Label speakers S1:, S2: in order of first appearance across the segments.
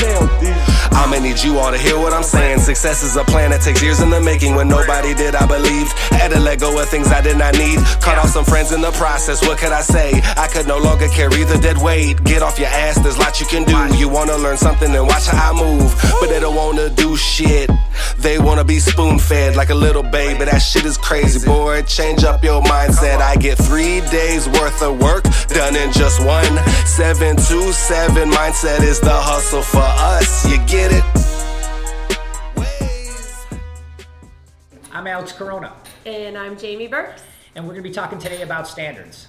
S1: I'ma need you all to hear what I'm saying. Success is a plan that takes years in the making. When nobody did, I believed. Had to let go of things I did not need. Cut off some friends in the process. What could I say? I could no longer carry the dead weight. Get off your ass, there's lots you can do. You wanna learn something, then watch how I move. But they don't wanna do shit. They wanna be spoon fed like a little baby. That shit is crazy, boy. Change up your mindset. I get three days worth of work done in just one. 727 mindset is the hustle for us. You get it?
S2: I'm Alex Corona,
S3: And I'm Jamie Burks.
S2: and we're going to be talking today about standards.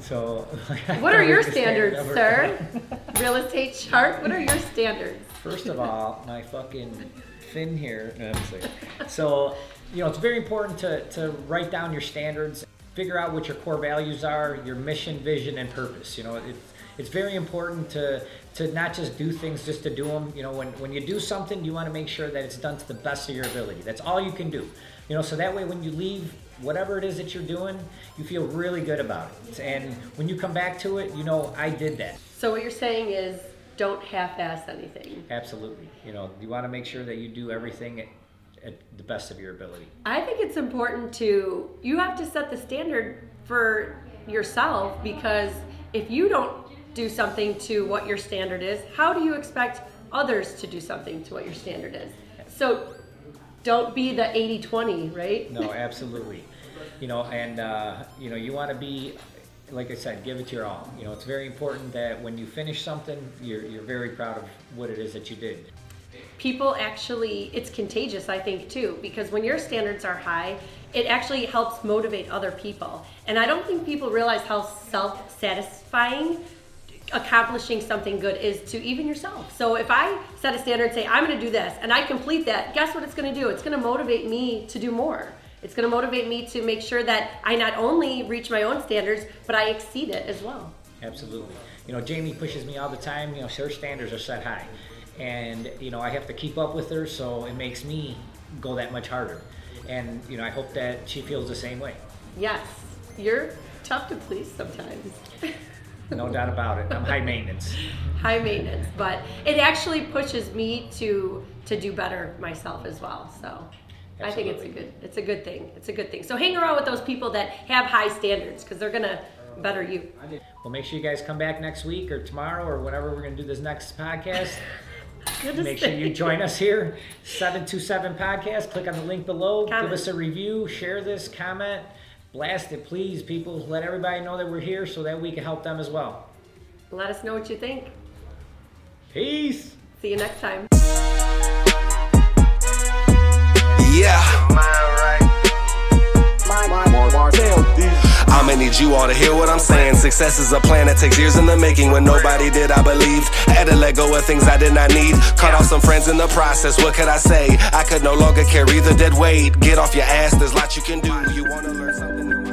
S2: So,
S3: What are your
S2: We're gonna stand
S3: standards,
S2: over-
S3: sir? Real estate shark, what are your standards?
S2: First of all, my fucking fin here. No, I'm so, you know, it's very important to, to write down your standards, figure out what your core values are, your mission, vision, and purpose. You know, it's it's very important to to not just do things just to do them. You know, when when you do something, you want to make sure that it's done to the best of your ability. That's all you can do. You know, so that way when you leave whatever it is that you're doing, you feel really good about it. And when you come back to it, you know, I did that.
S3: So what you're saying is don't half-ass anything.
S2: Absolutely. You know, you want to make sure that you do everything at, at the best of your ability.
S3: I think it's important to you have to set the standard for yourself because if you don't do something to what your standard is, how do you expect others to do something to what your standard is? So don't be the 80-20, right?
S2: No, absolutely. You know, and uh, you know, you want to be, like I said, give it your all. You know, it's very important that when you finish something, you're you're very proud of what it is that you did.
S3: people actually it's contagious i think too because when your standards are high it actually helps motivate other people and i don't think people realize how self-satisfying accomplishing something good is to even yourself so if i set a standard and say i'm going to do this and i complete that guess what it's going to do it's going to motivate me to do more it's going to motivate me to make sure that i not only reach my own standards but i exceed it as well
S2: Absolutely. You know, Jamie pushes me all the time. You know, her standards are set high, and you know I have to keep up with her, so it makes me go that much harder. And you know, I hope that she feels the same way.
S3: yes you're tough to please sometimes
S2: No doubt about it. I'm high maintenance.
S3: high maintenance, but it actually pushes me to to do better myself as well. So I think it's a good it's a good thing. It's a good thing. So hang around with those people that have high standards because they're gonna better you.
S2: Well, make sure you guys come back next week or tomorrow or whenever we're going to do this next podcast. Make sure you join us here, 727 Podcast. Click on the link below.
S3: Comment.
S2: Give us a review. Share this. Comment. Blast it, please, people. Let everybody know that we're here so that we can help them as well.
S3: Let us know what you think.
S2: Peace.
S3: See you next time.
S1: Need you all to hear what I'm saying. Success is a plan that takes years in the making. When nobody did, I believed. Had to let go of things I did not need. Cut off some friends in the process. What could I say? I could no longer carry the dead weight. Get off your ass, there's lots you can do. You wanna learn something?